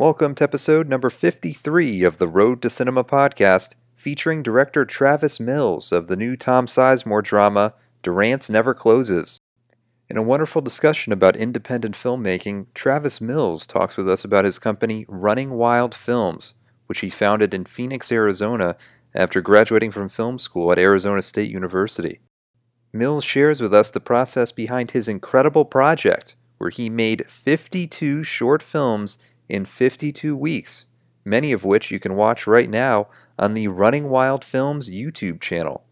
Welcome to episode number 53 of the Road to Cinema podcast, featuring director Travis Mills of the new Tom Sizemore drama, Durant's Never Closes. In a wonderful discussion about independent filmmaking, Travis Mills talks with us about his company Running Wild Films, which he founded in Phoenix, Arizona, after graduating from film school at Arizona State University. Mills shares with us the process behind his incredible project, where he made 52 short films in 52 weeks, many of which you can watch right now on the Running Wild Films YouTube channel.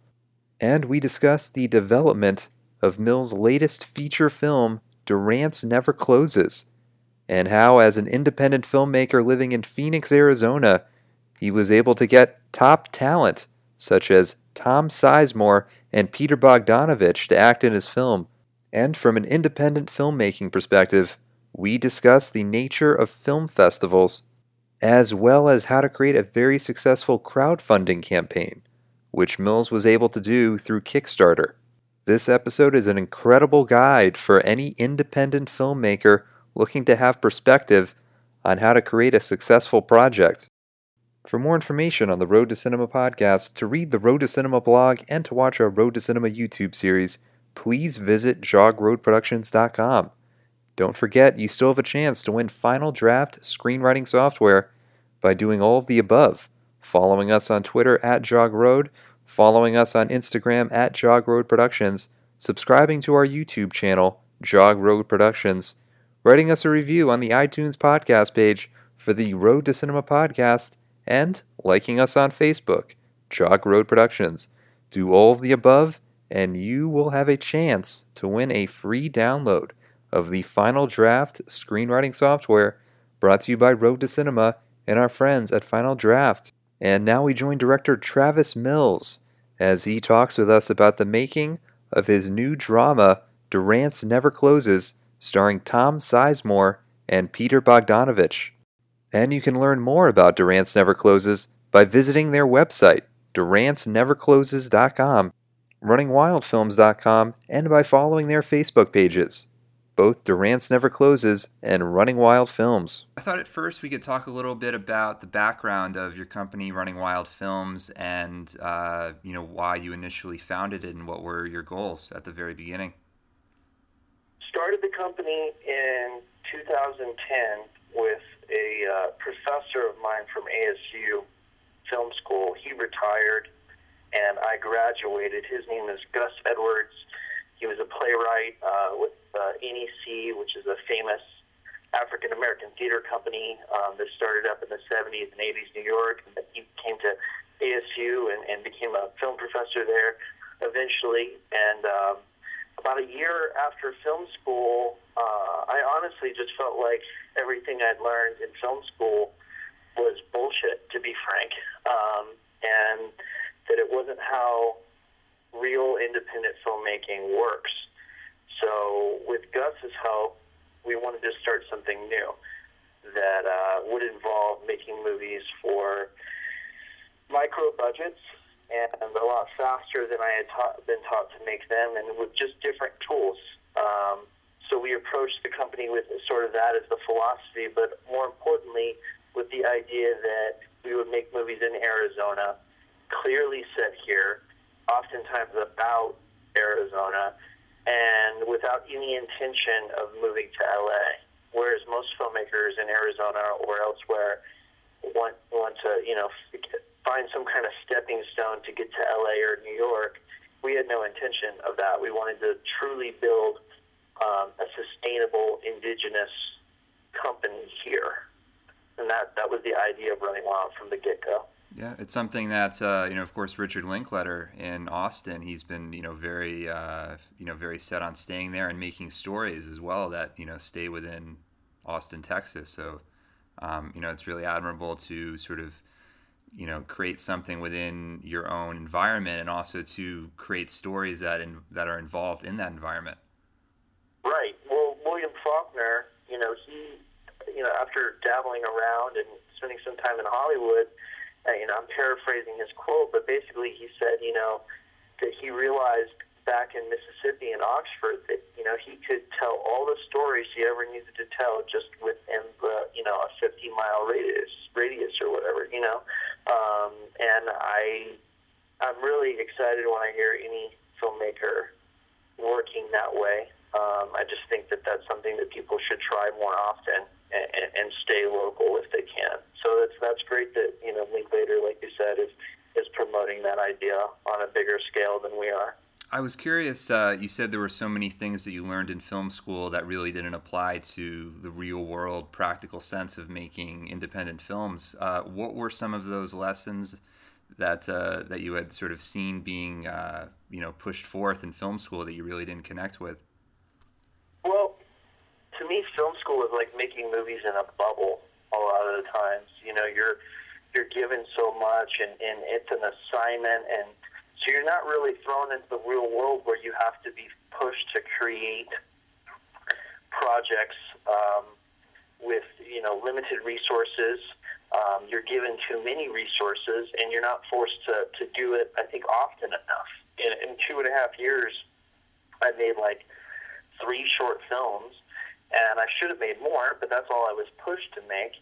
And we discuss the development of Mills' latest feature film, Durant's Never Closes, and how, as an independent filmmaker living in Phoenix, Arizona, he was able to get top talent such as Tom Sizemore and Peter Bogdanovich to act in his film. And from an independent filmmaking perspective, we discuss the nature of film festivals, as well as how to create a very successful crowdfunding campaign, which Mills was able to do through Kickstarter. This episode is an incredible guide for any independent filmmaker looking to have perspective on how to create a successful project. For more information on the Road to Cinema podcast, to read the Road to Cinema blog, and to watch our Road to Cinema YouTube series, please visit jogroadproductions.com. Don't forget, you still have a chance to win Final Draft screenwriting software by doing all of the above, following us on Twitter at JogRoad, following us on Instagram at JogRoad Productions, subscribing to our YouTube channel, Jog Road Productions, writing us a review on the iTunes podcast page for the Road to Cinema podcast, and liking us on Facebook, Jog Road Productions. Do all of the above, and you will have a chance to win a free download of the Final Draft screenwriting software brought to you by Road to Cinema and our friends at Final Draft. And now we join director Travis Mills as he talks with us about the making of his new drama, Durant's Never Closes, starring Tom Sizemore and Peter Bogdanovich. And you can learn more about Durant's Never Closes by visiting their website, durantsnevercloses.com, runningwildfilms.com, and by following their Facebook pages, both Durant's Never Closes and Running Wild Films. I thought at first we could talk a little bit about the background of your company, Running Wild Films, and uh, you know why you initially founded it and what were your goals at the very beginning. Started the company in 2010 with a uh, professor of mine from ASU Film School. He retired, and I graduated. His name is Gus Edwards. He was a playwright uh, with uh, NEC, which is a famous African American theater company um, that started up in the 70s and 80s New York. And he came to ASU and, and became a film professor there eventually. And um, about a year after film school, uh, I honestly just felt like everything I'd learned in film school was bullshit, to be frank, um, and that it wasn't how real independent filmmaking works. So, with Gus's help, we wanted to start something new that uh, would involve making movies for micro budgets and a lot faster than I had taught, been taught to make them, and with just different tools. Um, so we approached the company with sort of that as the philosophy, but more importantly, with the idea that we would make movies in Arizona, clearly set here, oftentimes about Arizona, and without any intention of moving to LA. Whereas most filmmakers in Arizona or elsewhere want want to, you know, find some kind of stepping stone to get to LA or New York. We had no intention of that. We wanted to truly build um, a sustainable indigenous company here, and that that was the idea of Running Wild from the get go. Yeah, it's something that uh, you know, of course, Richard Linklater in Austin, he's been you know very uh, you know very set on staying there and making stories as well that you know stay within Austin, Texas. So um, you know, it's really admirable to sort of you know create something within your own environment and also to create stories that in, that are involved in that environment right well william faulkner you know he you know after dabbling around and spending some time in hollywood uh, you know i'm paraphrasing his quote but basically he said you know that he realized back in Mississippi in Oxford that you know he could tell all the stories he ever needed to tell just within the you know a 50 mile radius radius or whatever you know. Um, and I I'm really excited when I hear any filmmaker working that way. Um, I just think that that's something that people should try more often and, and, stay local if they can so that's that's great that you know Linklater like you said is is promoting that idea on a bigger scale than we are. I was curious. Uh, you said there were so many things that you learned in film school that really didn't apply to the real world, practical sense of making independent films. Uh, what were some of those lessons that uh, that you had sort of seen being, uh, you know, pushed forth in film school that you really didn't connect with? Well, to me, film school is like making movies in a bubble. A lot of the times, you know, you're you're given so much and, and it's an assignment and so you're not really thrown into the real world where you have to be pushed to create projects um, with you know limited resources. Um, you're given too many resources, and you're not forced to, to do it. I think often enough. In, in two and a half years, I made like three short films, and I should have made more, but that's all I was pushed to make.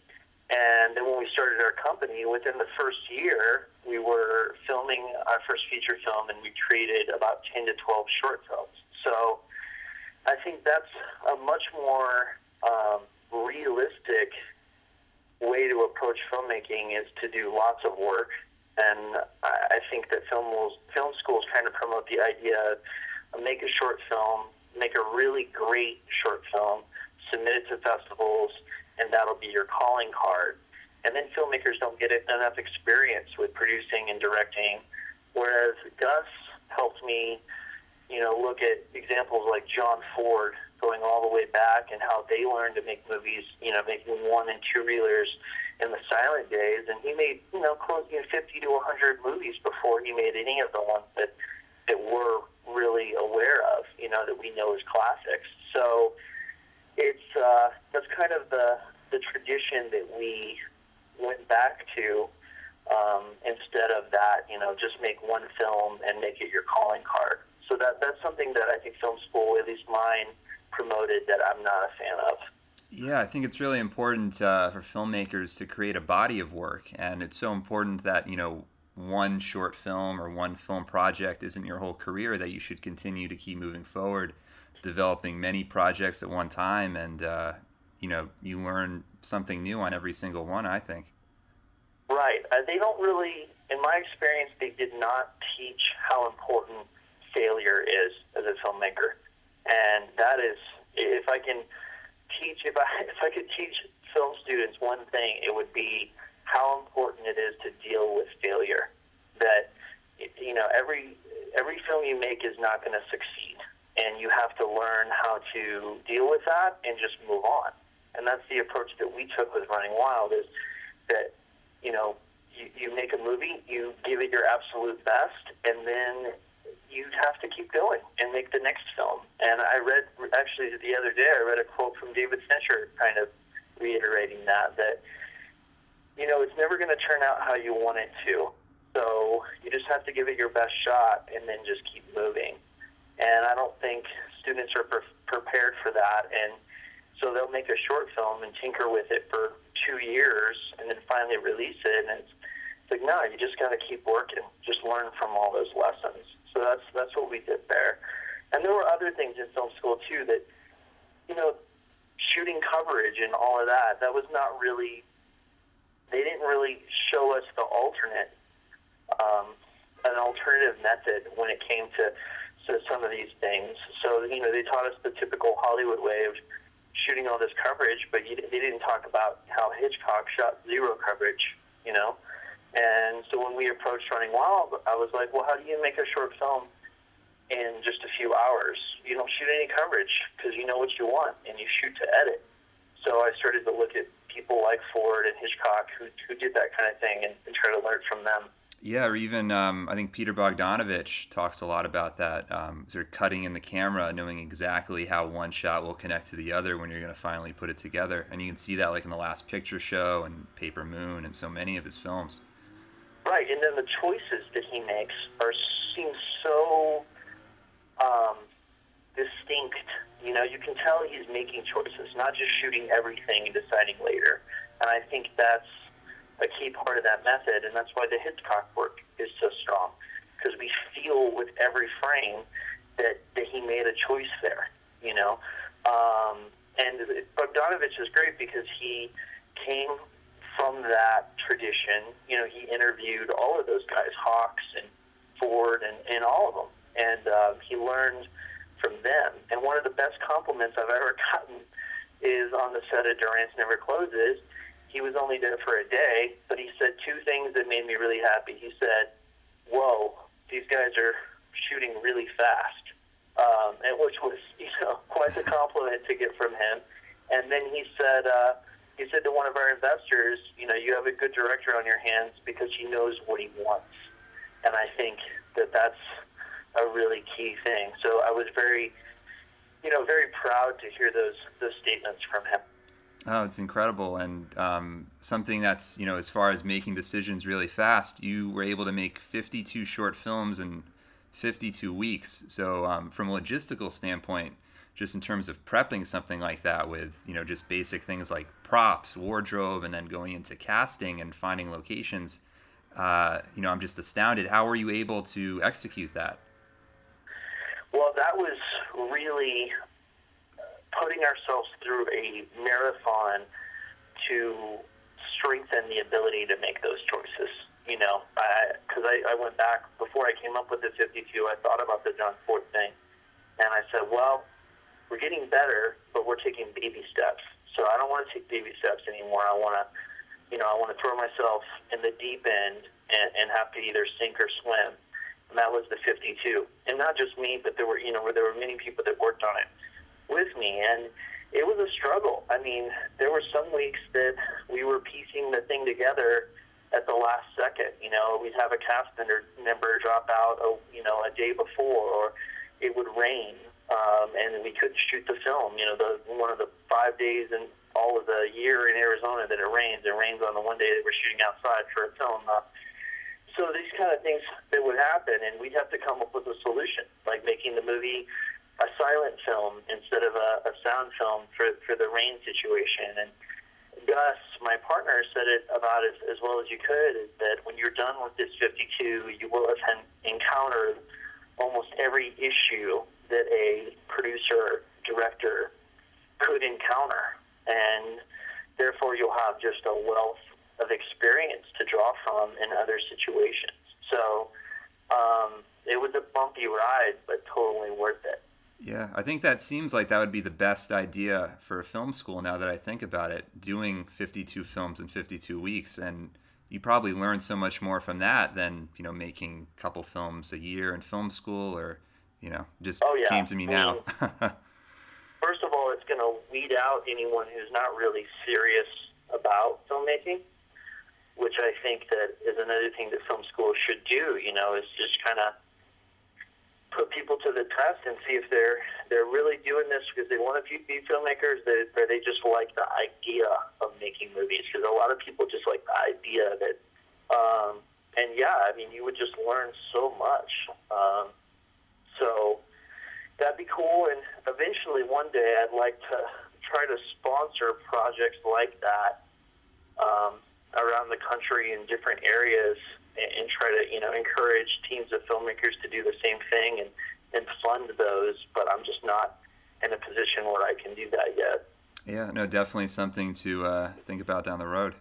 And then when we started our company, within the first year, we were filming our first feature film and we created about 10 to 12 short films. So I think that's a much more um, realistic way to approach filmmaking is to do lots of work. And I think that film, film schools kind of promote the idea of make a short film, make a really great short film, submit it to festivals, and that'll be your calling card. And then filmmakers don't get enough experience with producing and directing. Whereas Gus helped me, you know, look at examples like John Ford going all the way back and how they learned to make movies, you know, making one and two reelers in the silent days. And he made, you know, close to 50 to 100 movies before he made any of the ones that, that we're really aware of, you know, that we know as classics. So, it's uh, that's kind of the the tradition that we went back to um, instead of that, you know, just make one film and make it your calling card. So that that's something that I think film school, at least mine, promoted that I'm not a fan of. Yeah, I think it's really important uh, for filmmakers to create a body of work, and it's so important that you know one short film or one film project isn't your whole career. That you should continue to keep moving forward developing many projects at one time, and uh, you know you learn something new on every single one. I think. Right. Uh, they don't really, in my experience, they did not teach how important failure is as a filmmaker, and that is, if I can teach, if I if I could teach film students one thing, it would be how important it is to deal with failure. That you know every every film you make is not going to succeed and you have to learn how to deal with that and just move on. And that's the approach that we took with Running Wild is that, you know, you, you make a movie, you give it your absolute best, and then you have to keep going and make the next film. And I read, actually the other day, I read a quote from David Fincher kind of reiterating that, that, you know, it's never going to turn out how you want it to. So you just have to give it your best shot and then just keep moving and I don't think students are pre- prepared for that. And so they'll make a short film and tinker with it for two years, and then finally release it. And it's, it's like, no, you just got to keep working, just learn from all those lessons. So that's that's what we did there. And there were other things in film school too that, you know, shooting coverage and all of that. That was not really. They didn't really show us the alternate, um, an alternative method when it came to to some of these things. So, you know, they taught us the typical Hollywood way of shooting all this coverage, but you, they didn't talk about how Hitchcock shot zero coverage, you know? And so when we approached Running Wild, I was like, well, how do you make a short film in just a few hours? You don't shoot any coverage because you know what you want and you shoot to edit. So I started to look at people like Ford and Hitchcock who, who did that kind of thing and, and try to learn from them. Yeah, or even um, I think Peter Bogdanovich talks a lot about that. Um, sort of cutting in the camera, knowing exactly how one shot will connect to the other when you're going to finally put it together, and you can see that like in the Last Picture Show and Paper Moon and so many of his films. Right, and then the choices that he makes are seem so um, distinct. You know, you can tell he's making choices, not just shooting everything and deciding later. And I think that's a key part of that method, and that's why the Hitchcock work is so strong, because we feel with every frame that, that he made a choice there. You know, um, and Bogdanovich is great because he came from that tradition. You know, he interviewed all of those guys, Hawks and Ford and, and all of them. And uh, he learned from them. And one of the best compliments I've ever gotten is on the set of Durant's Never Closes. He was only there for a day, but he said two things that made me really happy. He said, Whoa, these guys are shooting really fast. Um, and which was, you know, quite a compliment to get from him. And then he said, uh, he said to one of our investors, you know, you have a good director on your hands because he knows what he wants. And I think that that's a really key thing. So I was very, you know, very proud to hear those those statements from him. Oh, it's incredible, and um, something that's you know, as far as making decisions really fast, you were able to make 52 short films in 52 weeks. So, um, from a logistical standpoint, just in terms of prepping something like that with you know just basic things like props wardrobe and then going into casting and finding locations uh, you know i'm just astounded how were you able to execute that well that was really putting ourselves through a marathon to strengthen the ability to make those choices you know because I, I, I went back before i came up with the 52 i thought about the john ford thing and i said well we're getting better, but we're taking baby steps. So I don't want to take baby steps anymore. I want to, you know, I want to throw myself in the deep end and, and have to either sink or swim. And that was the 52. And not just me, but there were, you know, where there were many people that worked on it with me. And it was a struggle. I mean, there were some weeks that we were piecing the thing together at the last second. You know, we'd have a cast member, member drop out, a, you know, a day before, or it would rain um, and we couldn't shoot the film. You know, the one of the five days in all of the year in Arizona that it rains. It rains on the one day that we're shooting outside for a film. Uh, so these kind of things that would happen, and we'd have to come up with a solution, like making the movie a silent film instead of a, a sound film for for the rain situation. And Gus, my partner, said it about as, as well as you could. That when you're done with this 52, you will have encountered almost every issue that a producer, director could encounter. And therefore, you'll have just a wealth of experience to draw from in other situations. So um, it was a bumpy ride, but totally worth it. Yeah, I think that seems like that would be the best idea for a film school now that I think about it, doing 52 films in 52 weeks. And you probably learn so much more from that than, you know, making a couple films a year in film school or you know, just oh, yeah. came to me now. first of all, it's going to weed out anyone who's not really serious about filmmaking, which I think that is another thing that film school should do. You know, is just kind of put people to the test and see if they're they're really doing this because they want to be filmmakers, or they just like the idea of making movies. Because a lot of people just like the idea that. Um, and yeah, I mean, you would just learn so much. Um, so that'd be cool. And eventually, one day, I'd like to try to sponsor projects like that um, around the country in different areas, and, and try to you know encourage teams of filmmakers to do the same thing and and fund those. But I'm just not in a position where I can do that yet. Yeah, no, definitely something to uh, think about down the road.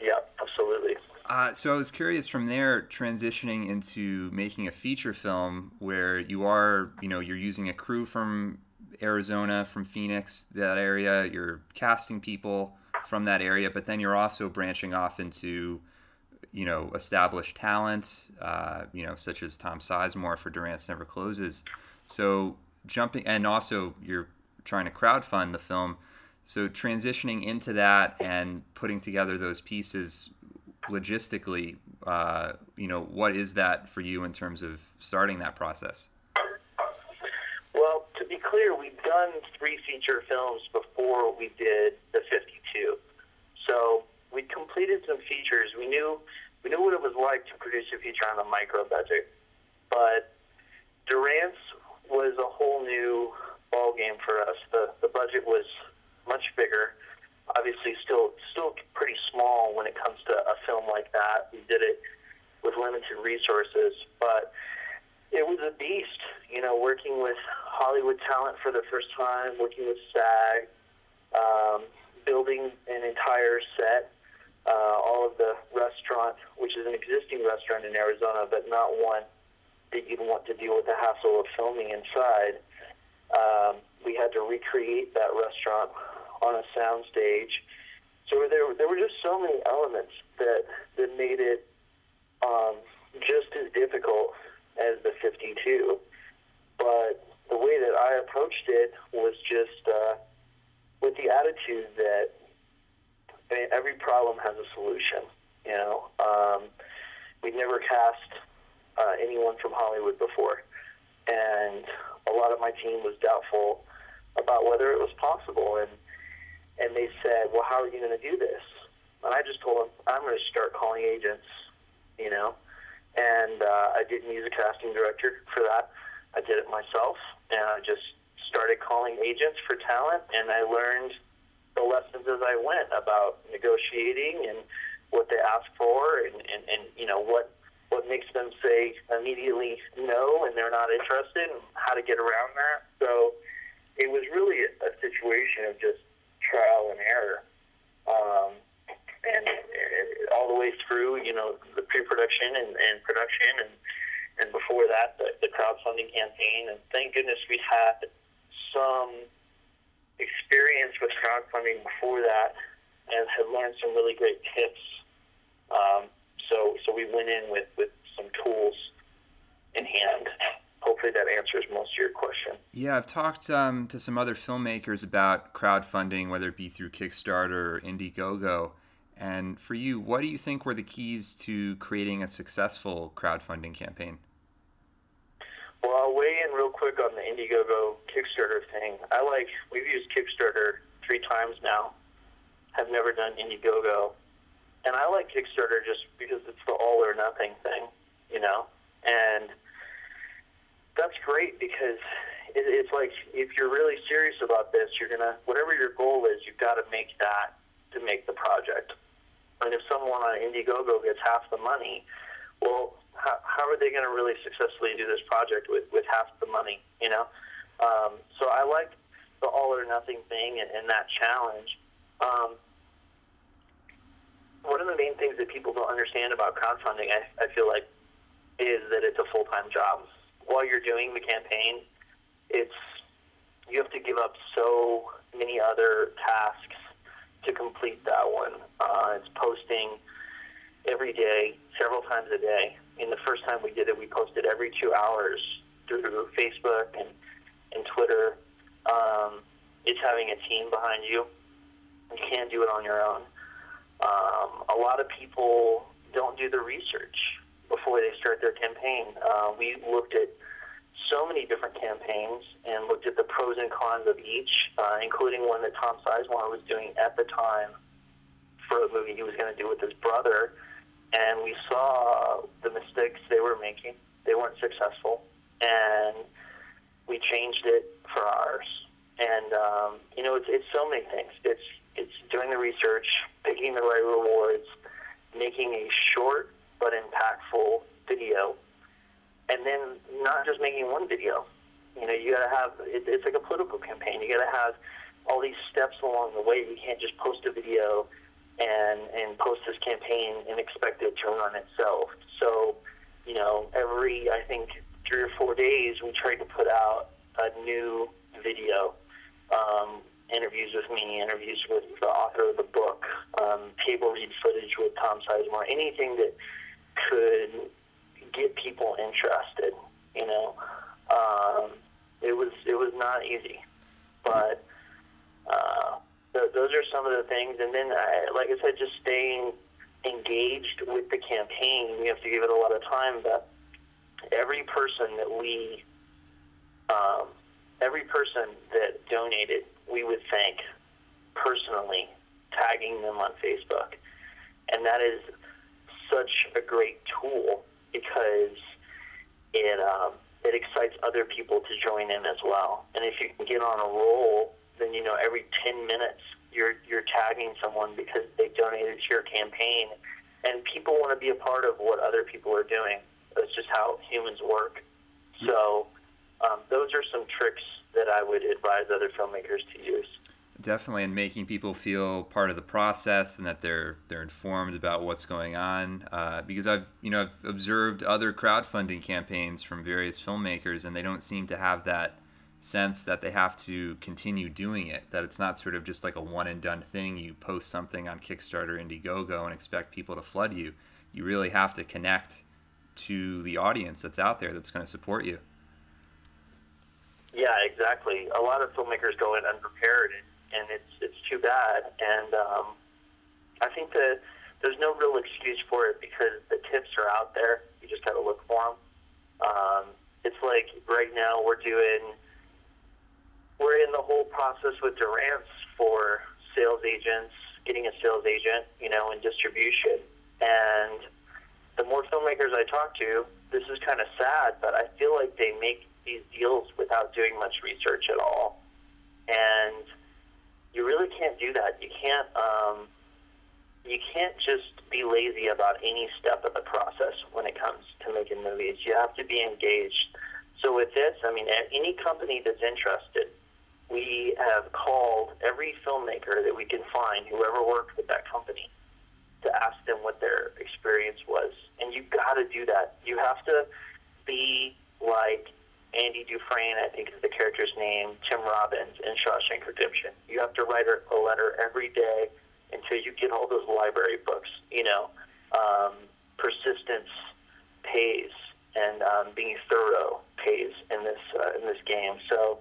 Yeah, absolutely. Uh, so I was curious from there, transitioning into making a feature film where you are, you know, you're using a crew from Arizona, from Phoenix, that area. You're casting people from that area, but then you're also branching off into, you know, established talent, uh, you know, such as Tom Sizemore for Durant's Never Closes. So jumping, and also you're trying to crowdfund the film. So transitioning into that and putting together those pieces logistically, uh, you know, what is that for you in terms of starting that process? Well, to be clear, we've done three feature films before we did the 52. So we completed some features. We knew we knew what it was like to produce a feature on a micro budget, but Durant's was a whole new ball game for us. The the budget was much bigger. Obviously, still still pretty small when it comes to a film like that. We did it with limited resources, but it was a beast. You know, working with Hollywood talent for the first time, working with SAG, um, building an entire set, uh, all of the restaurant, which is an existing restaurant in Arizona, but not one that you'd want to deal with the hassle of filming inside. Um, we had to recreate that restaurant on a sound stage. So there, there were just so many elements that that made it um, just as difficult as the 52. But the way that I approached it was just uh, with the attitude that every problem has a solution. You know, um, we'd never cast uh, anyone from Hollywood before, and a lot of my team was doubtful about whether it was possible. And and they said, "Well, how are you going to do this?" And I just told them, "I'm going to start calling agents." You know, and uh, I didn't use a casting director for that. I did it myself, and I just started calling agents for talent, and I learned the lessons as I went about negotiating and what they ask for, and, and, and you know what what makes them say immediately no and they're not interested, and how to get around that. So it was really a, situation of just trial and error. Um, and, and all the way through, you know, the pre-production and, and production, and and before that, the, the crowdfunding campaign. And thank goodness we had some experience with crowdfunding before that, and had learned some really great tips. Um, so so we went in with with some tools in hand. Hopefully that answers most of your question. Yeah, I've talked um, to some other filmmakers about crowdfunding, whether it be through Kickstarter or Indiegogo. And for you, what do you think were the keys to creating a successful crowdfunding campaign? Well, I'll weigh in real quick on the Indiegogo Kickstarter thing. I like, we've used Kickstarter three times now, have never done Indiegogo. And I like Kickstarter just because it's the all or nothing thing, you know? And that's great because it, it's like if you're really serious about this, you're going to, whatever your goal is, you've got to make that to make the project. And if someone on Indiegogo gets half the money, well, how, how are they going to really successfully do this project with, with half the money, you know? Um, so I like the all or nothing thing and, and that challenge. Um, one of the main things that people don't understand about crowdfunding, I, I feel like, is that it's a full time job. While you're doing the campaign, it's you have to give up so many other tasks to complete that one. Uh, it's posting every day, several times a day. In the first time we did it, we posted every two hours through Facebook and, and Twitter. Um, it's having a team behind you. You can't do it on your own. Um, a lot of people don't do the research before they start their campaign. Uh, we looked at so many different campaigns and looked at the pros and cons of each, uh, including one that Tom Sizemore was doing at the time for a movie he was going to do with his brother. And we saw the mistakes they were making. They weren't successful. And we changed it for ours. And, um, you know, it's, it's so many things. It's, it's doing the research, picking the right rewards, making a short but impactful video and then not just making one video. You know, you got to have it, it's like a political campaign. You got to have all these steps along the way. You can't just post a video and and post this campaign and expect it to run itself. So, you know, every I think three or four days we try to put out a new video. Um, interviews with me, interviews with the author of the book, um, table read footage with Tom Sizemore, anything that could get people interested. You know, um, it was it was not easy, but uh, th- those are some of the things. And then, I, like I said, just staying engaged with the campaign. We have to give it a lot of time, but every person that we, um, every person that donated, we would thank personally, tagging them on Facebook, and that is such a great tool because it um, it excites other people to join in as well. And if you can get on a roll, then you know every 10 minutes you're you're tagging someone because they donated to your campaign, and people want to be a part of what other people are doing. That's just how humans work. So um, those are some tricks that I would advise other filmmakers to use. Definitely, and making people feel part of the process and that they're they're informed about what's going on. Uh, because I've you know I've observed other crowdfunding campaigns from various filmmakers, and they don't seem to have that sense that they have to continue doing it. That it's not sort of just like a one and done thing. You post something on Kickstarter, Indiegogo, and expect people to flood you. You really have to connect to the audience that's out there that's going to support you. Yeah, exactly. A lot of filmmakers go in unprepared, and, it's it's too bad. And um, I think that there's no real excuse for it because the tips are out there. You just got to look for them. Um, it's like right now we're doing whole process with Durant's for sales agents, getting a sales agent, you know, and distribution. And the more filmmakers I talk to, this is kind of sad, but I feel like they make these deals without doing much research at all. And you really can't do that. You can't um, you can't just be lazy about any step of the process when it comes to making movies. You have to be engaged. So with this, I mean, any company that's interested, we have called every filmmaker that we can find, whoever worked with that company, to ask them what their experience was. And you've got to do that. You have to be like Andy Dufresne, I think is the character's name, Tim Robbins in Shawshank Redemption. You have to write a letter every day until you get all those library books. You know, um, persistence pays, and um, being thorough pays in this uh, in this game. So,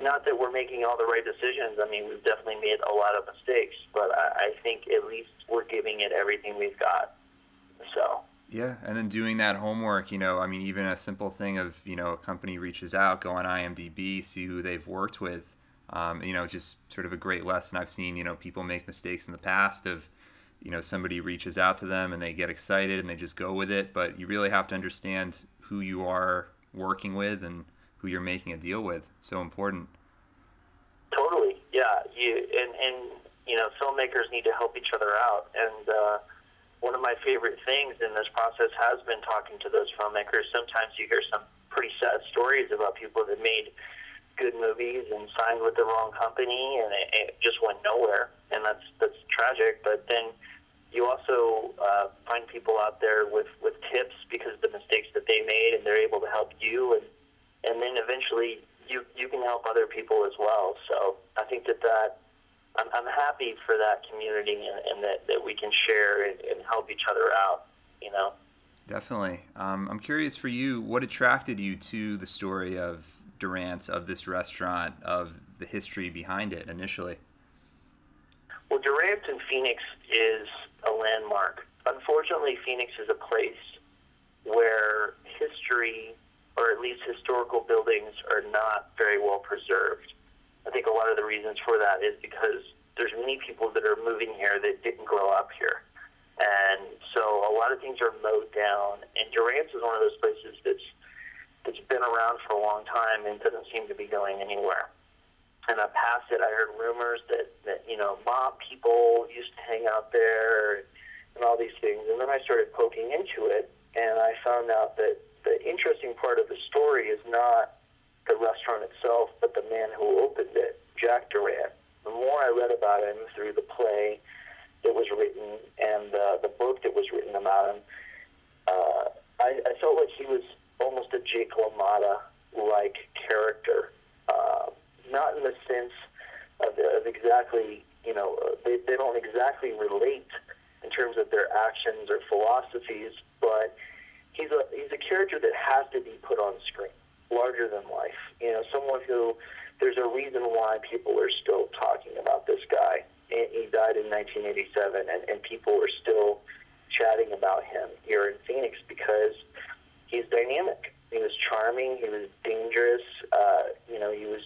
not that we're making all the right decisions. I mean, we've definitely made a lot of mistakes, but I, I think at least we're giving it everything we've got. So. Yeah, and then doing that homework, you know, I mean, even a simple thing of, you know, a company reaches out, go on IMDb, see who they've worked with, um, you know, just sort of a great lesson. I've seen, you know, people make mistakes in the past of, you know, somebody reaches out to them and they get excited and they just go with it, but you really have to understand who you are working with and who you're making a deal with. It's so important. Totally, yeah. You and and you know, filmmakers need to help each other out and. uh one of my favorite things in this process has been talking to those filmmakers. Sometimes you hear some pretty sad stories about people that made good movies and signed with the wrong company and it, it just went nowhere, and that's that's tragic. But then you also uh, find people out there with with tips because of the mistakes that they made, and they're able to help you, and and then eventually you you can help other people as well. So I think that that I'm, I'm happy for that community and, and that, that we can share and, and help each other out, you know? Definitely. Um, I'm curious for you, what attracted you to the story of Durant's, of this restaurant, of the history behind it initially? Well, Durant in Phoenix is a landmark. Unfortunately, Phoenix is a place where history, or at least historical buildings, are not very well preserved. I think a lot of the reasons for that is because there's many people that are moving here that didn't grow up here. And so a lot of things are mowed down. And Durant's is one of those places that's that's been around for a long time and doesn't seem to be going anywhere. And I passed it. I heard rumors that, that you know, mob people used to hang out there and all these things. And then I started poking into it, and I found out that the interesting part of the story is not the restaurant itself, but the man who opened it, Jack Durant. The more I read about him through the play that was written and uh, the book that was written about him, uh, I, I felt like he was almost a Jake LaMotta like character. Uh, not in the sense of, of exactly, you know, they, they don't exactly relate in terms of their actions or philosophies, but he's a he's a character that has to be put on screen larger than life. You know, someone who there's a reason why people are still talking about this guy. And he died in 1987, and, and people are still chatting about him here in Phoenix because he's dynamic. He was charming. He was dangerous. Uh, you know, he was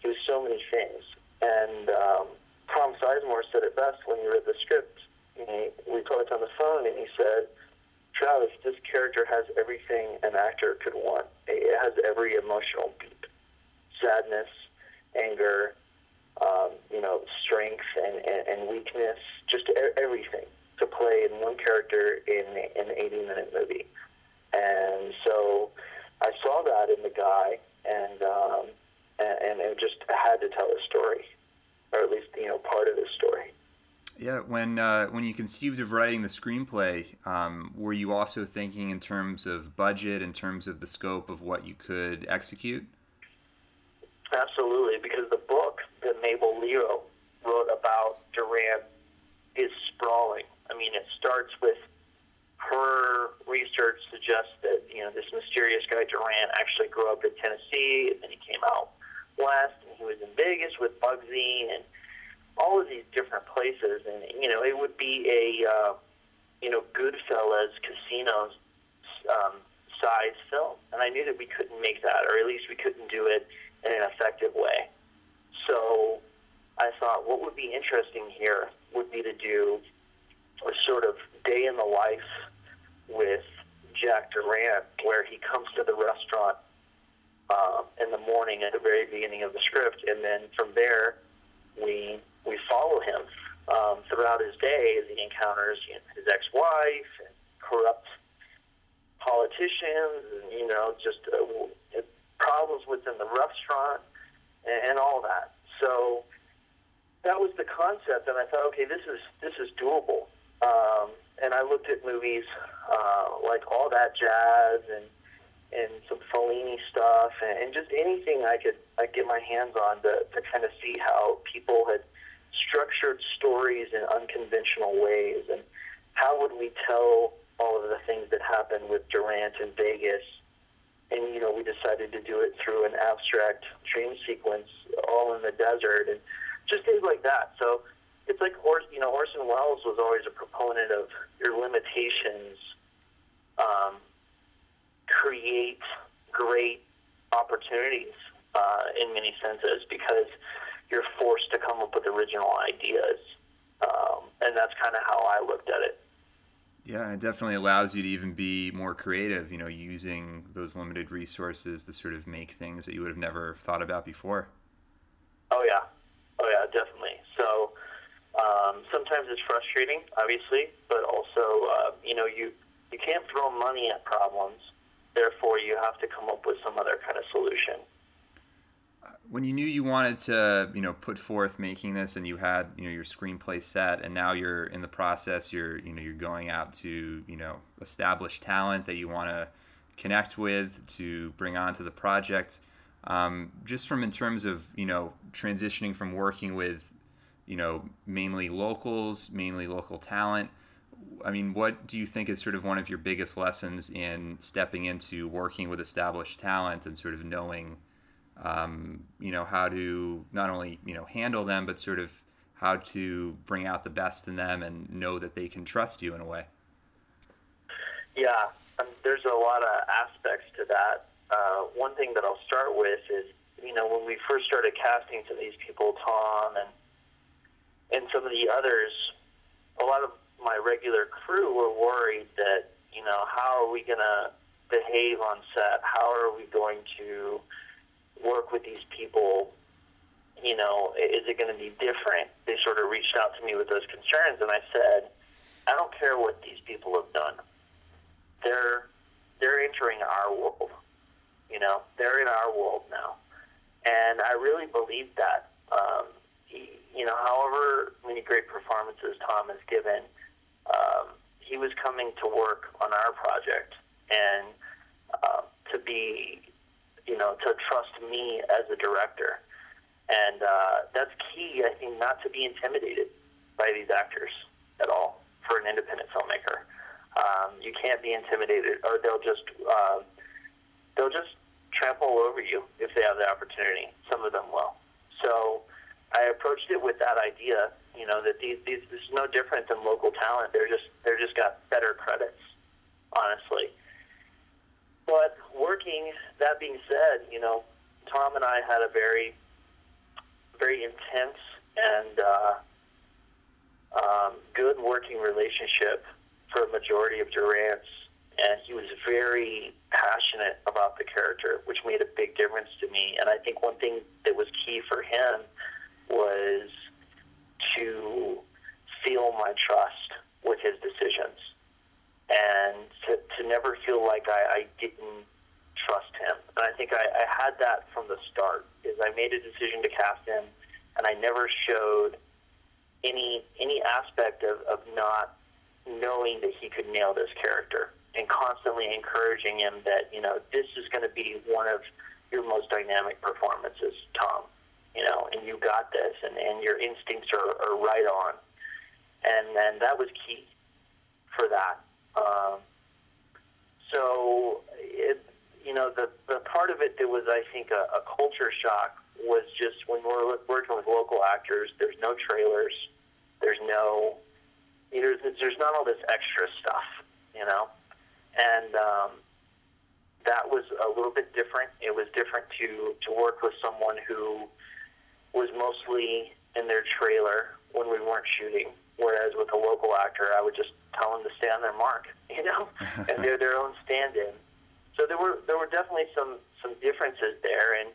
he was so many things. And um, Tom Sizemore said it best when he read the script. Know, we talked on the phone, and he said Travis, this character has everything an actor could want. It has every emotional beat: sadness, anger, um, you know, strength and, and, and weakness, just everything to play in one character in an 80 minute movie. And so I saw that in the guy, and um, and, and it just had to tell a story, or at least you know part of the story. Yeah, when uh, when you conceived of writing the screenplay, um, were you also thinking in terms of budget, in terms of the scope of what you could execute? Absolutely, because the book that Mabel Leo wrote about Duran is sprawling. I mean, it starts with her research suggests that you know this mysterious guy Duran actually grew up in Tennessee, and then he came out west, and he was in Vegas with Bugsy, and all of these different places, and you know it would be a uh, you know Goodfellas casino um, size film, and I knew that we couldn't make that, or at least we couldn't do it in an effective way. So I thought what would be interesting here would be to do a sort of day in the life with Jack Durant, where he comes to the restaurant um, in the morning at the very beginning of the script, and then from there we we follow him um, throughout his day as he encounters you know, his ex-wife and corrupt politicians, and you know just uh, problems within the restaurant and, and all that. So that was the concept, and I thought, okay, this is this is doable. Um, and I looked at movies uh, like All That Jazz and and some Fellini stuff and, and just anything I could I get my hands on to, to kind of see how people had structured stories in unconventional ways and how would we tell all of the things that happened with Durant in Vegas? And you know we decided to do it through an abstract dream sequence all in the desert and just things like that. So it's like you know Orson Welles was always a proponent of your limitations um, create great opportunities uh, in many senses because you're forced to come up with original ideas, um, and that's kind of how I looked at it. Yeah, it definitely allows you to even be more creative. You know, using those limited resources to sort of make things that you would have never thought about before. Oh yeah, oh yeah, definitely. So um, sometimes it's frustrating, obviously, but also, uh, you know, you you can't throw money at problems. Therefore, you have to come up with some other kind of solution. When you knew you wanted to, you know, put forth making this, and you had, you know, your screenplay set, and now you're in the process. You're, you know, you're going out to, you know, establish talent that you want to connect with to bring onto the project. Um, just from in terms of, you know, transitioning from working with you know, mainly locals, mainly local talent. I mean, what do you think is sort of one of your biggest lessons in stepping into working with established talent and sort of knowing, um, you know, how to not only you know handle them, but sort of how to bring out the best in them and know that they can trust you in a way? Yeah, um, there's a lot of aspects to that. Uh, one thing that I'll start with is, you know, when we first started casting some of these people, Tom and and some of the others, a lot of my regular crew were worried that, you know, how are we going to behave on set? How are we going to work with these people? You know, is it going to be different? They sort of reached out to me with those concerns, and I said, I don't care what these people have done. They're they're entering our world. You know, they're in our world now, and I really believe that. Um, you know, however many great performances Tom has given, um, he was coming to work on our project and uh, to be, you know, to trust me as a director. And uh, that's key, I think, not to be intimidated by these actors at all for an independent filmmaker. Um, you can't be intimidated, or they'll just uh, they'll just trample over you if they have the opportunity. Some of them will. So I approached it with that idea, you know, that these, these this is no different than local talent. They're just they're just got better credits, honestly. But working, that being said, you know, Tom and I had a very, very intense and uh, um, good working relationship for a majority of Durant's and he was very passionate about the character, which made a big difference to me. And I think one thing that was key for him was to feel my trust with his decisions and to, to never feel like I, I didn't trust him. And I think I, I had that from the start. Is I made a decision to cast him, and I never showed any any aspect of, of not knowing that he could nail this character and constantly encouraging him that, you know, this is going to be one of your most dynamic performances, Tom, you know, and you got this and, and your instincts are, are right on. And then that was key for that. Um, so, it, you know, the, the part of it that was, I think, a, a culture shock was just when we're working with local actors, there's no trailers, there's no, you know, there's, there's not all this extra stuff, you know? and um, that was a little bit different. It was different to to work with someone who was mostly in their trailer when we weren't shooting, whereas with a local actor, I would just tell them to stay on their mark, you know, and they're their own stand-in. So there were there were definitely some some differences there, and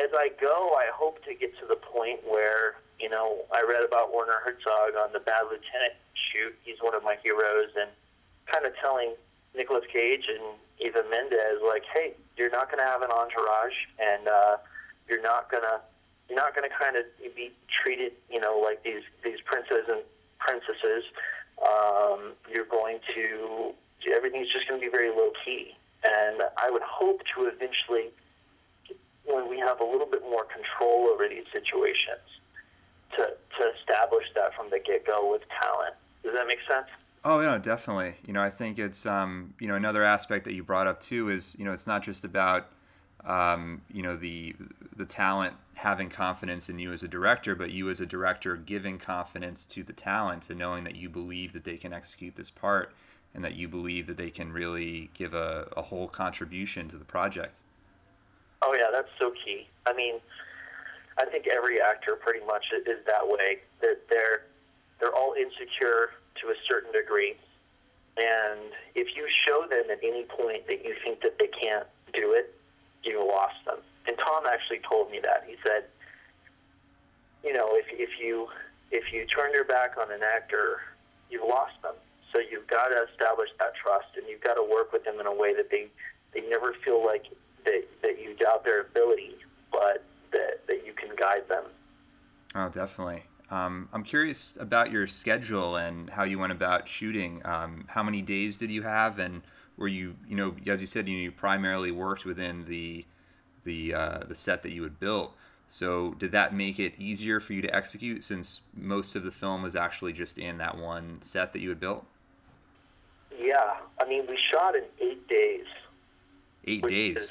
as I go, I hope to get to the point where you know I read about Werner Herzog on the Bad Lieutenant shoot. He's one of my heroes, and kind of telling Nicolas Cage and Eva Mendes, like, hey, you're not going to have an entourage, and uh, you're not going to you're not going to kind of be treated, you know, like these these princes and princesses. Um, you're going to everything's just going to be very low key, and I would hope to eventually, when we have a little bit more control over these situations, to to establish that from the get go with talent. Does that make sense? Oh, yeah, definitely. You know, I think it's um, you know another aspect that you brought up too is you know it's not just about um, you know the the talent having confidence in you as a director, but you as a director giving confidence to the talent and knowing that you believe that they can execute this part and that you believe that they can really give a, a whole contribution to the project. Oh yeah, that's so key. I mean, I think every actor pretty much is that way. They're they're, they're all insecure to a certain degree. And if you show them at any point that you think that they can't do it, you lost them. And Tom actually told me that. He said, you know, if if you if you turn your back on an actor, you've lost them. So you've got to establish that trust, and you've got to work with them in a way that they they never feel like that that you doubt their ability, but that that you can guide them. Oh, definitely. Um, I'm curious about your schedule and how you went about shooting. Um, how many days did you have, and were you, you know, as you said, you, you primarily worked within the the uh, the set that you had built. So did that make it easier for you to execute since most of the film was actually just in that one set that you had built? Yeah, I mean, we shot in eight days. Eight days.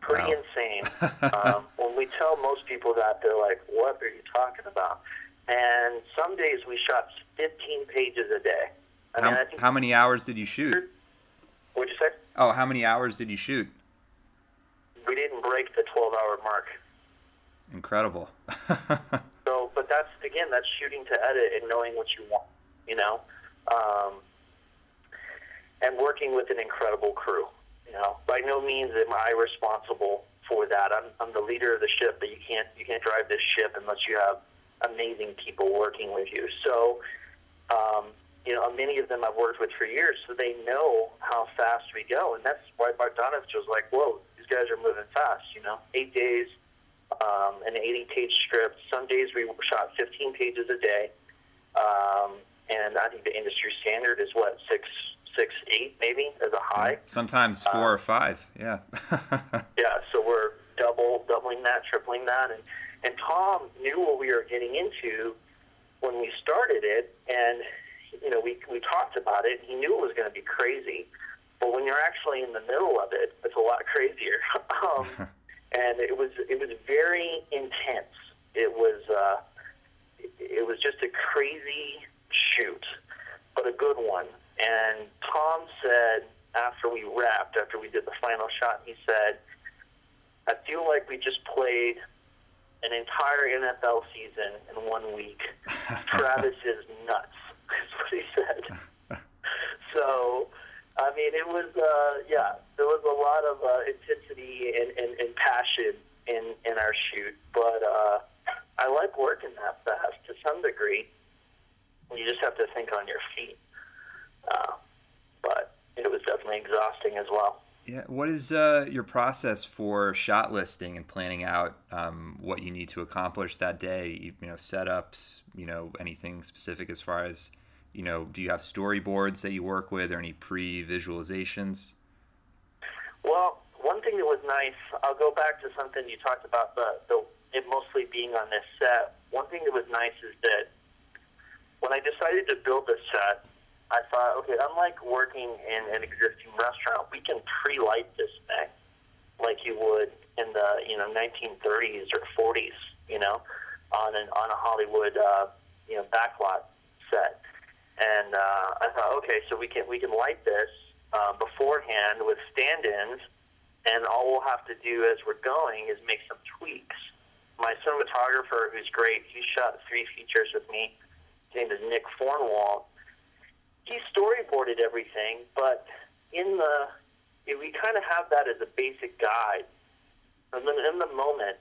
pretty wow. insane. um, when we tell most people that, they're like, "What are you talking about?" And some days we shot 15 pages a day. I how, mean, I how many hours did you shoot? What'd you say? Oh, how many hours did you shoot? We didn't break the 12-hour mark. Incredible. so, but that's again, that's shooting to edit and knowing what you want, you know, um, and working with an incredible crew. You know, by no means am I responsible for that. I'm, I'm the leader of the ship, but you can't you can't drive this ship unless you have amazing people working with you. So, um, you know, many of them I've worked with for years, so they know how fast we go, and that's why Bogdanovich was like, "Whoa, these guys are moving fast." You know, eight days, um, an 80-page script. Some days we shot 15 pages a day, um, and I think the industry standard is what six, six, eight, maybe as a high. Sometimes four um, or five. Yeah. yeah. So we're double, doubling that, tripling that, and and Tom knew what we were getting into when we started it, and you know, we we talked about it. He knew it was going to be crazy, but when you're actually in the middle of it, it's a lot crazier. um, and it was it was very intense. It was uh, it was just a crazy shoot, but a good one. And Tom said after we wrapped, after we did the final shot, he said, "I feel like we just played an entire NFL season in one week. Travis is nuts. That's what he said. so, I mean, it was uh, yeah, there was a lot of uh, intensity and, and, and passion in in our shoot, but uh, I like working that fast to some degree. You just have to think on your feet, uh, but it was definitely exhausting as well. Yeah, what is uh, your process for shot listing and planning out um, what you need to accomplish that day? You, you know, setups. You know, anything specific as far as you know, do you have storyboards that you work with or any pre-visualizations? Well, one thing that was nice, I'll go back to something you talked about, the, the it mostly being on this set. One thing that was nice is that when I decided to build this set, I thought, okay, unlike working in an existing restaurant, we can pre-light this thing like you would in the you know 1930s or 40s, you know, on an on a Hollywood uh, you know backlot set. And uh, I thought, okay, so we can we can light this uh, beforehand with stand-ins, and all we'll have to do as we're going is make some tweaks. My cinematographer, who's great, he shot three features with me. His name is Nick Fornwall. He storyboarded everything, but in the we kind of have that as a basic guide. And then in the moment,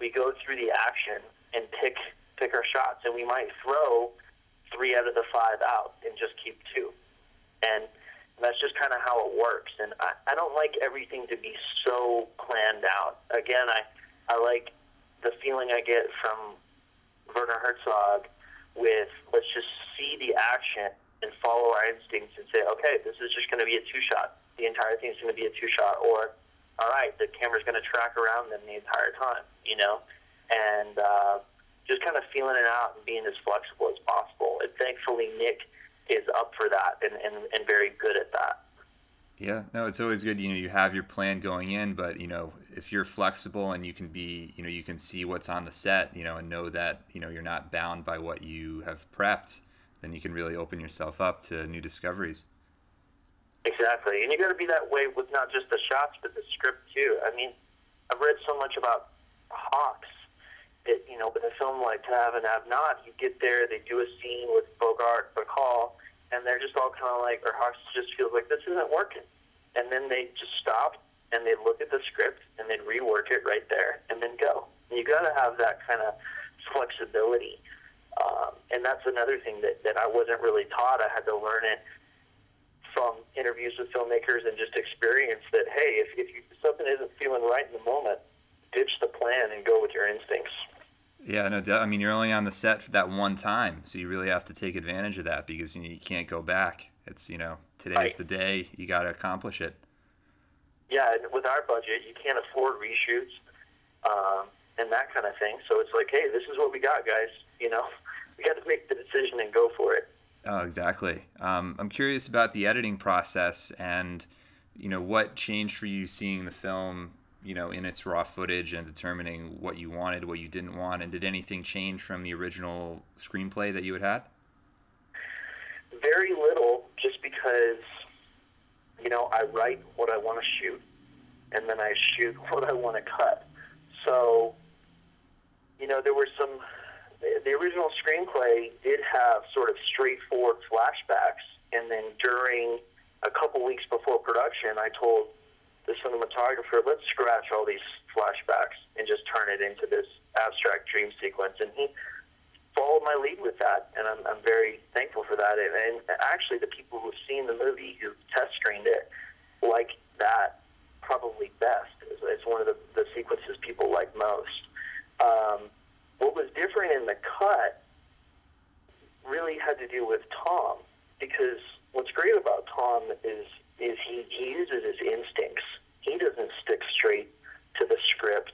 we go through the action and pick pick our shots, and we might throw three out of the five out and just keep two. And that's just kind of how it works. And I, I don't like everything to be so planned out. Again, I, I like the feeling I get from Werner Herzog with let's just see the action and follow our instincts and say, okay, this is just going to be a two shot. The entire thing is going to be a two shot. Or, all right, the camera's going to track around them the entire time, you know? And, uh, just kind of feeling it out and being as flexible as possible. And thankfully, Nick is up for that and, and, and very good at that. Yeah, no, it's always good. You know, you have your plan going in, but you know, if you're flexible and you can be, you know, you can see what's on the set, you know, and know that you know you're not bound by what you have prepped, then you can really open yourself up to new discoveries. Exactly, and you got to be that way with not just the shots, but the script too. I mean, I've read so much about Hawks that you know, with a film like To Have and Have Not, you get there, they do a scene with Bogart, Bacall, and they're just all kind of like, or Hawks just feels like this isn't working, and then they just stop and they look at the script and they rework it right there and then go. You got to have that kind of flexibility, um, and that's another thing that that I wasn't really taught. I had to learn it from interviews with filmmakers and just experience that hey, if if you, something isn't feeling right in the moment, ditch the plan and go with your instincts. Yeah, no doubt. I mean, you're only on the set for that one time, so you really have to take advantage of that because you, know, you can't go back. It's you know today's right. the day you got to accomplish it. Yeah, and with our budget, you can't afford reshoots um, and that kind of thing. So it's like, hey, this is what we got, guys. You know, we got to make the decision and go for it. Oh, exactly. Um, I'm curious about the editing process and you know what changed for you seeing the film you know, in its raw footage and determining what you wanted, what you didn't want, and did anything change from the original screenplay that you had had? Very little, just because, you know, I write what I want to shoot, and then I shoot what I want to cut. So, you know, there were some. The original screenplay did have sort of straightforward flashbacks, and then during a couple weeks before production, I told the cinematographer, let's scratch all these flashbacks and just turn it into this abstract dream sequence. And he followed my lead with that, and I'm, I'm very thankful for that. And, and actually, the people who've seen the movie, who test screened it, like that probably best. It's, it's one of the, the sequences people like most. Um, what was different in the cut really had to do with Tom, because what's great about Tom is is he, he uses his instincts. He doesn't stick straight to the script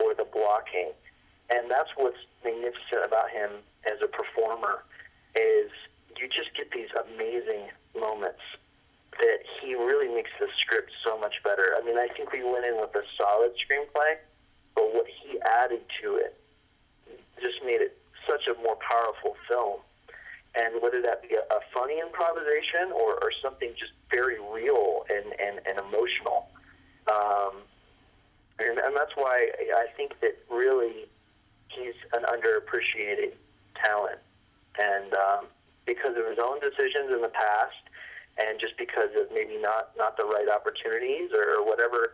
or the blocking. And that's what's magnificent about him as a performer is you just get these amazing moments that he really makes the script so much better. I mean, I think we went in with a solid screenplay, but what he added to it just made it such a more powerful film and whether that be a, a funny improvisation or, or something just very real and, and, and emotional. Um, and, and that's why I think that really he's an underappreciated talent. And um, because of his own decisions in the past and just because of maybe not not the right opportunities or whatever,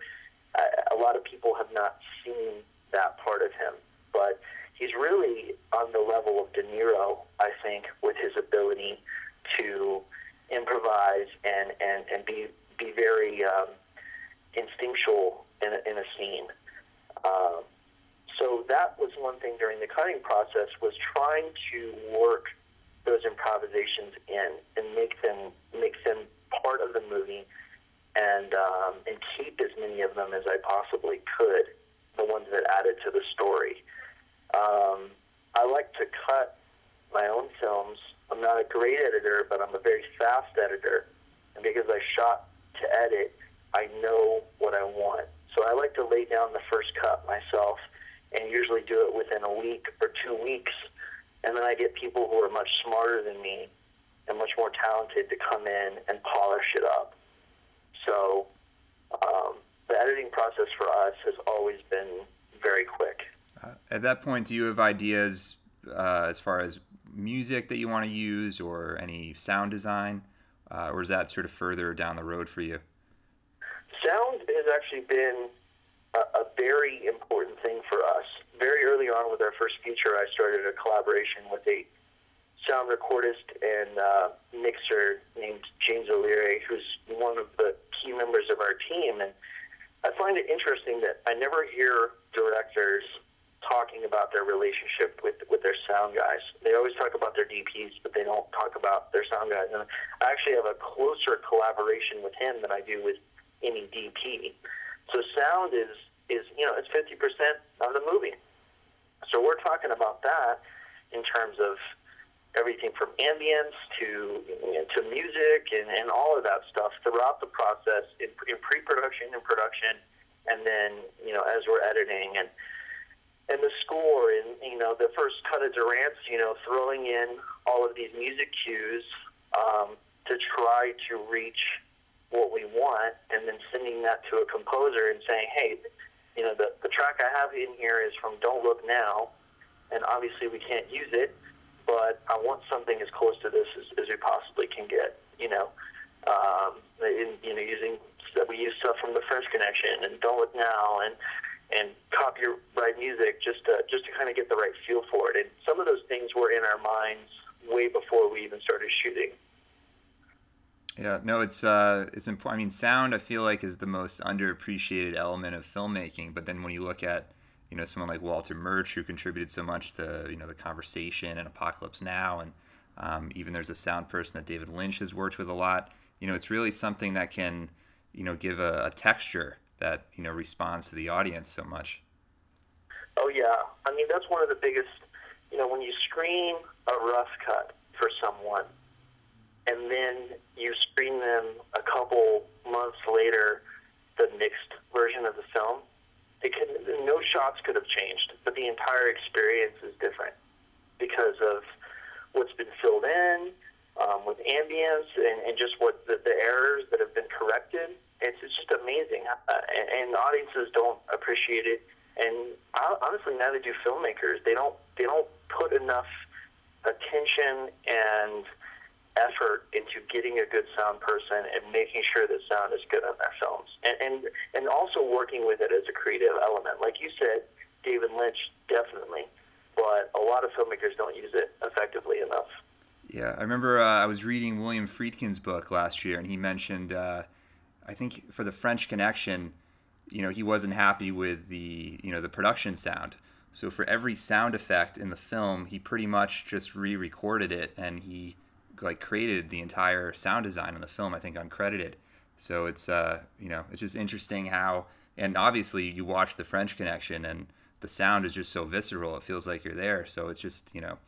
a lot of people have not seen that part of him. But he's really on the level of De Niro, I think, with his ability to improvise and and and be be very um, instinctual in a, in a scene. Um, so that was one thing during the cutting process was trying to work those improvisations in and make them make them part of the movie and um, and keep as many of them as I possibly could, the ones that added to the story. Um, I like to cut my own films. I'm not a great editor, but I'm a very fast editor, and because I shot to edit, I know what I want. So I like to lay down the first cut myself and usually do it within a week or two weeks. And then I get people who are much smarter than me and much more talented to come in and polish it up. So um, the editing process for us has always been very quick. Uh, at that point, do you have ideas uh, as far as music that you want to use or any sound design? Uh, or is that sort of further down the road for you? Sound has actually been a, a very important thing for us. Very early on with our first feature, I started a collaboration with a sound recordist and uh, mixer named James O'Leary, who's one of the key members of our team. And I find it interesting that I never hear directors talking about their relationship with with their sound guys. They always talk about their DPs, but they don't talk about their sound guys. And I actually have a closer collaboration with him than I do with any DP. So sound is is you know it's fifty percent of the movie. So we're talking about that in terms of everything from ambience to you know, to music and, and all of that stuff throughout the process in, in pre-production and production, and then you know as we're editing and and the score and you know the first cut of Durant's you know throwing in all of these music cues um, to try to reach what we want and then sending that to a composer and saying, hey, you know, the, the track I have in here is from Don't Look Now, and obviously we can't use it, but I want something as close to this as, as we possibly can get, you know. Um, in, you know, using we use stuff from the French Connection and Don't Look Now and and copyright music just to just to kind of get the right feel for it. And some of those things were in our minds way before we even started shooting. Yeah, no, it's uh, it's important. I mean, sound I feel like is the most underappreciated element of filmmaking. But then when you look at you know someone like Walter Murch who contributed so much to you know the conversation and Apocalypse Now, and um, even there's a sound person that David Lynch has worked with a lot. You know, it's really something that can you know give a, a texture that you know responds to the audience so much. Oh yeah, I mean that's one of the biggest. You know, when you screen a rough cut for someone and then you screen them a couple months later, the mixed version of the film. It can, no shots could have changed, but the entire experience is different because of what's been filled in um, with ambience and, and just what the, the errors that have been corrected. It's, it's just amazing, uh, and, and audiences don't appreciate it. And honestly, neither do filmmakers. They don't. They don't put enough attention and effort into getting a good sound person and making sure the sound is good on their films, and and and also working with it as a creative element. Like you said, David Lynch definitely, but a lot of filmmakers don't use it effectively enough. Yeah, I remember uh, I was reading William Friedkin's book last year, and he mentioned, uh, I think for the French Connection, you know, he wasn't happy with the you know the production sound. So for every sound effect in the film, he pretty much just re-recorded it, and he like created the entire sound design on the film. I think uncredited. So it's uh, you know it's just interesting how and obviously you watch the French Connection and the sound is just so visceral. It feels like you're there. So it's just you know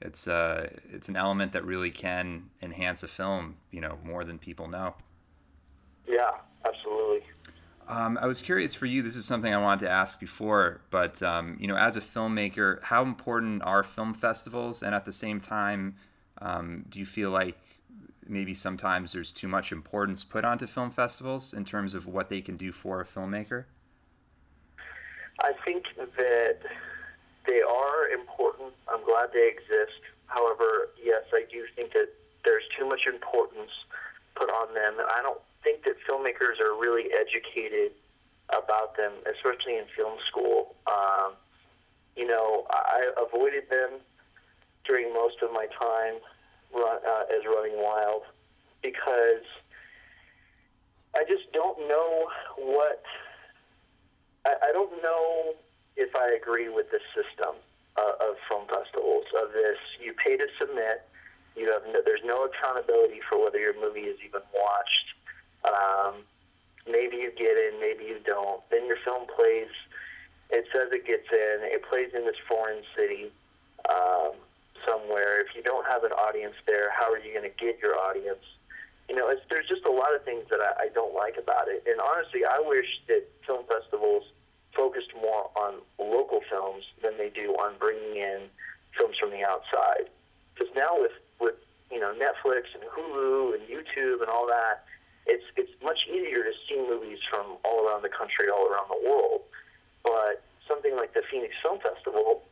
it's uh, it's an element that really can enhance a film. You know more than people know. Yeah, absolutely. Um, I was curious for you. This is something I wanted to ask before, but um, you know, as a filmmaker, how important are film festivals, and at the same time, um, do you feel like maybe sometimes there's too much importance put onto film festivals in terms of what they can do for a filmmaker? I think that they are important. I'm glad they exist. However, yes, I do think that there's too much importance put on them, I don't think that filmmakers are really educated about them, especially in film school. Um, you know, I avoided them during most of my time run, uh, as Running Wild because I just don't know what I, don't know if I agree with the system uh, of film festivals of this. You pay to submit. You have no, there's no accountability for whether your movie is even watched. Um, maybe you get in, maybe you don't. Then your film plays. It says it gets in. It plays in this foreign city um, somewhere. If you don't have an audience there, how are you going to get your audience? You know, there's just a lot of things that I, I don't like about it. And honestly, I wish that film festivals focused more on local films than they do on bringing in films from the outside. Because now with with you know Netflix and Hulu and YouTube and all that, it's it's much easier to see movies from all around the country, all around the world. But something like the Phoenix Film Festival,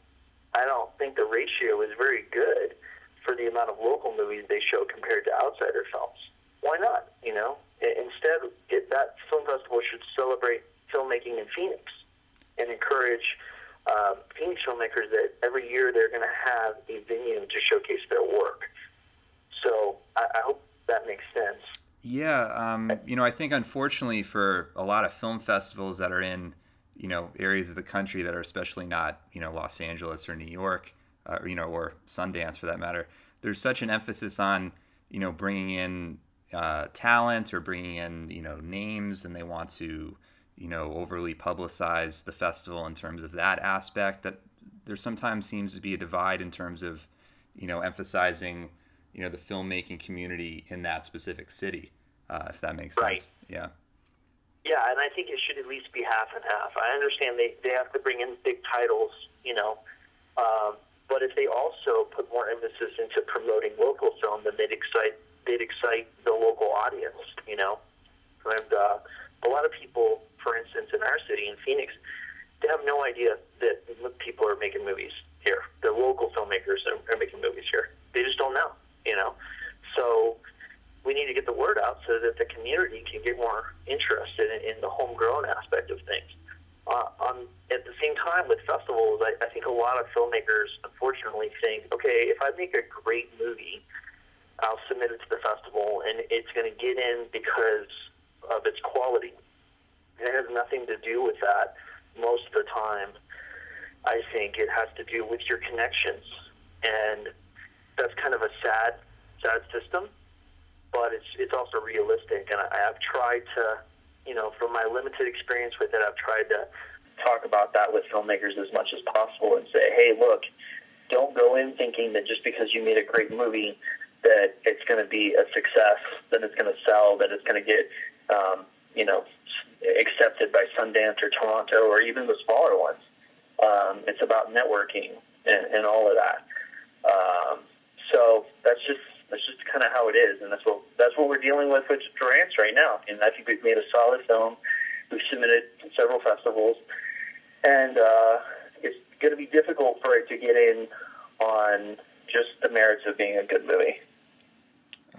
I don't think the ratio is very good for the amount of local movies they show compared to outsider films. Why not? You know, instead, it, that film festival should celebrate filmmaking in Phoenix and encourage uh, Phoenix filmmakers that every year they're going to have a venue to showcase their work. So I, I hope that makes sense. Yeah, um, you know, I think unfortunately for a lot of film festivals that are in, you know, areas of the country that are especially not, you know, Los Angeles or New York, uh, or, you know, or Sundance for that matter, there's such an emphasis on, you know, bringing in uh, talent or bringing in, you know, names, and they want to, you know, overly publicize the festival in terms of that aspect. That there sometimes seems to be a divide in terms of, you know, emphasizing, you know, the filmmaking community in that specific city, uh, if that makes right. sense. Yeah. Yeah, and I think it should at least be half and half. I understand they, they have to bring in big titles, you know, um, but if they also put more emphasis into promoting local film, then they'd excite they'd excite the local audience, you know. And uh, a lot of people for instance, in our city, in Phoenix, they have no idea that people are making movies here. The local filmmakers are, are making movies here. They just don't know, you know. So we need to get the word out so that the community can get more interested in, in the homegrown aspect of things. Uh, on, at the same time, with festivals, I, I think a lot of filmmakers unfortunately think, okay, if I make a great movie, I'll submit it to the festival, and it's going to get in because of its quality it has nothing to do with that most of the time. I think it has to do with your connections. And that's kind of a sad, sad system, but it's, it's also realistic. And I, I've tried to, you know, from my limited experience with it, I've tried to talk about that with filmmakers as much as possible and say, hey, look, don't go in thinking that just because you made a great movie that it's going to be a success, that it's going to sell, that it's going to get, um, you know, accepted by Sundance or Toronto or even the smaller ones. Um, it's about networking and, and all of that. Um, so that's just that's just kind of how it is, and that's what that's what we're dealing with with Durant's right now. And I think we've made a solid film. We've submitted to several festivals, and uh, it's going to be difficult for it to get in on just the merits of being a good movie.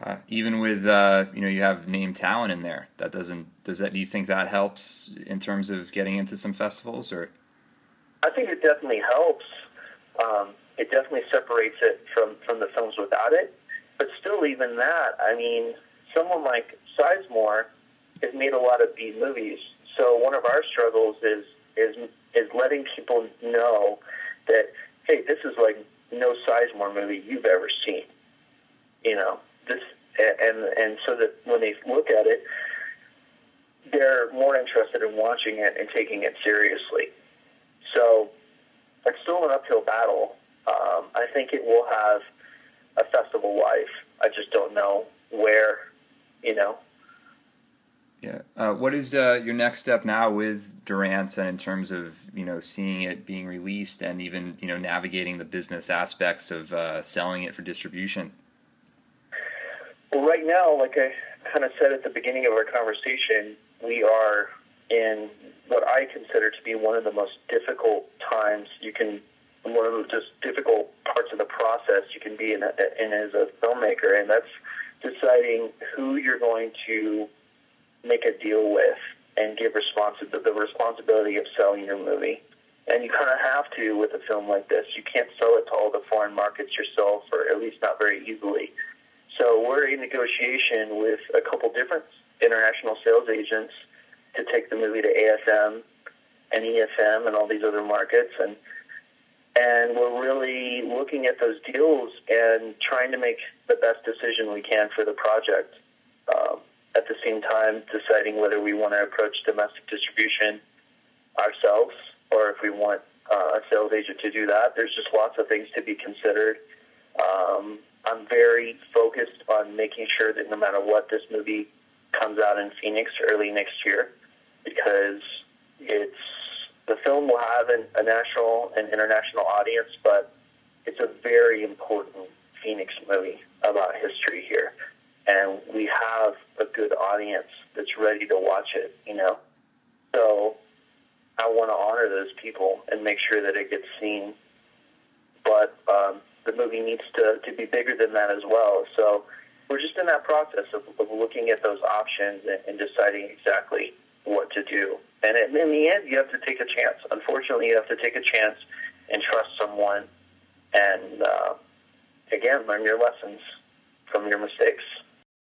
Uh, even with uh, you know you have name talent in there, that doesn't does that? Do you think that helps in terms of getting into some festivals, or? I think it definitely helps. Um, it definitely separates it from from the films without it. But still, even that, I mean, someone like Sizemore has made a lot of B movies. So one of our struggles is is is letting people know that hey, this is like no Sizemore movie you've ever seen. You know, this and and so that when they look at it, they're more interested in watching it and taking it seriously. So it's still an uphill battle. Um, I think it will have a festival life. I just don't know where, you know. Yeah. Uh, what is uh, your next step now with Durant's and in terms of you know seeing it being released and even you know navigating the business aspects of uh, selling it for distribution? Well, right now, like I kind of said at the beginning of our conversation, we are in what I consider to be one of the most difficult times you can, one of the just difficult parts of the process you can be in, in as a filmmaker, and that's deciding who you're going to make a deal with and give responsi- the responsibility of selling your movie. And you kind of have to with a film like this. You can't sell it to all the foreign markets yourself, or at least not very easily. So we're in negotiation with a couple different international sales agents to take the movie to AFM and EFM and all these other markets. And and we're really looking at those deals and trying to make the best decision we can for the project. Um, at the same time, deciding whether we want to approach domestic distribution ourselves or if we want uh, a sales agent to do that. There's just lots of things to be considered. Um, I'm very focused on making sure that no matter what, this movie comes out in Phoenix early next year because it's the film will have an, a national and international audience, but it's a very important Phoenix movie about history here, and we have a good audience that's ready to watch it. You know, so I want to honor those people and make sure that it gets seen. But um, the movie needs to, to be bigger than that as well. So we're just in that process of, of looking at those options and, and deciding exactly what to do. And in the end, you have to take a chance. Unfortunately, you have to take a chance and trust someone and, uh, again, learn your lessons from your mistakes.